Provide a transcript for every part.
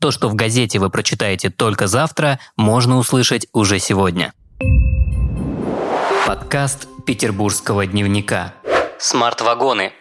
То, что в газете вы прочитаете только завтра, можно услышать уже сегодня. Подкаст Петербургского дневника. Смарт-вагоны.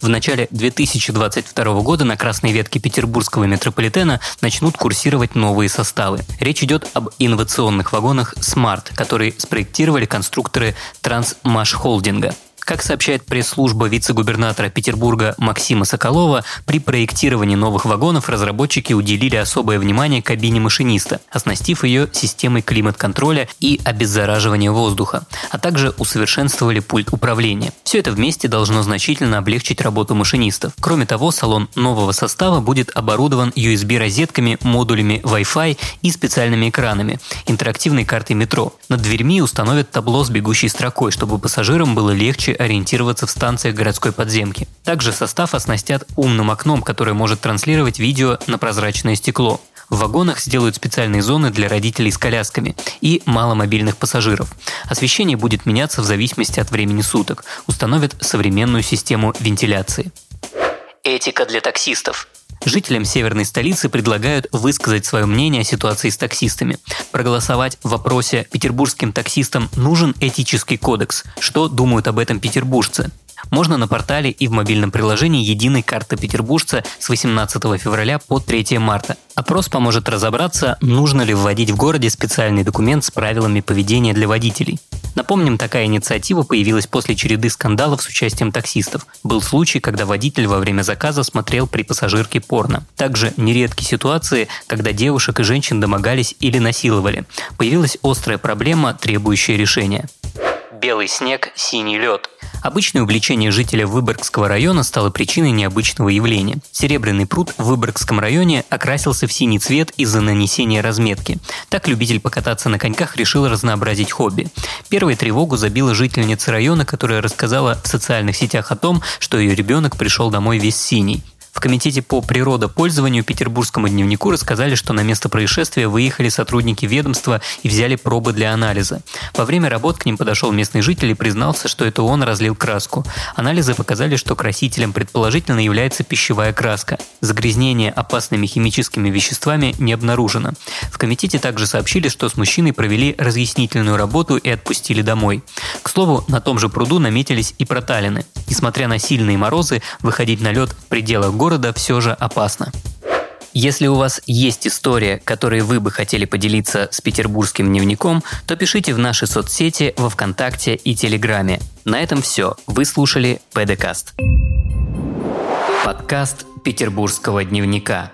В начале 2022 года на красной ветке петербургского метрополитена начнут курсировать новые составы. Речь идет об инновационных вагонах Smart, которые спроектировали конструкторы Трансмаш Холдинга. Как сообщает пресс-служба вице-губернатора Петербурга Максима Соколова, при проектировании новых вагонов разработчики уделили особое внимание кабине машиниста, оснастив ее системой климат-контроля и обеззараживания воздуха, а также усовершенствовали пульт управления. Все это вместе должно значительно облегчить работу машинистов. Кроме того, салон нового состава будет оборудован USB-розетками, модулями Wi-Fi и специальными экранами, интерактивной картой метро. Над дверьми установят табло с бегущей строкой, чтобы пассажирам было легче ориентироваться в станциях городской подземки. Также состав оснастят умным окном, которое может транслировать видео на прозрачное стекло. В вагонах сделают специальные зоны для родителей с колясками и маломобильных пассажиров. Освещение будет меняться в зависимости от времени суток. Установят современную систему вентиляции. Этика для таксистов. Жителям северной столицы предлагают высказать свое мнение о ситуации с таксистами. Проголосовать в вопросе петербургским таксистам нужен этический кодекс. Что думают об этом петербуржцы? можно на портале и в мобильном приложении «Единой карты петербуржца» с 18 февраля по 3 марта. Опрос поможет разобраться, нужно ли вводить в городе специальный документ с правилами поведения для водителей. Напомним, такая инициатива появилась после череды скандалов с участием таксистов. Был случай, когда водитель во время заказа смотрел при пассажирке порно. Также нередки ситуации, когда девушек и женщин домогались или насиловали. Появилась острая проблема, требующая решения. Белый снег, синий лед. Обычное увлечение жителя Выборгского района стало причиной необычного явления. Серебряный пруд в Выборгском районе окрасился в синий цвет из-за нанесения разметки. Так любитель покататься на коньках решил разнообразить хобби. Первой тревогу забила жительница района, которая рассказала в социальных сетях о том, что ее ребенок пришел домой весь синий. В Комитете по природопользованию Петербургскому дневнику рассказали, что на место происшествия выехали сотрудники ведомства и взяли пробы для анализа. Во время работ к ним подошел местный житель и признался, что это он разлил краску. Анализы показали, что красителем предположительно является пищевая краска. Загрязнение опасными химическими веществами не обнаружено. В комитете также сообщили, что с мужчиной провели разъяснительную работу и отпустили домой. К слову, на том же пруду наметились и проталины. Несмотря на сильные морозы, выходить на лед в пределах города города все же опасно. Если у вас есть история, которой вы бы хотели поделиться с петербургским дневником, то пишите в наши соцсети во Вконтакте и Телеграме. На этом все. Вы слушали ПДКаст. Подкаст петербургского дневника.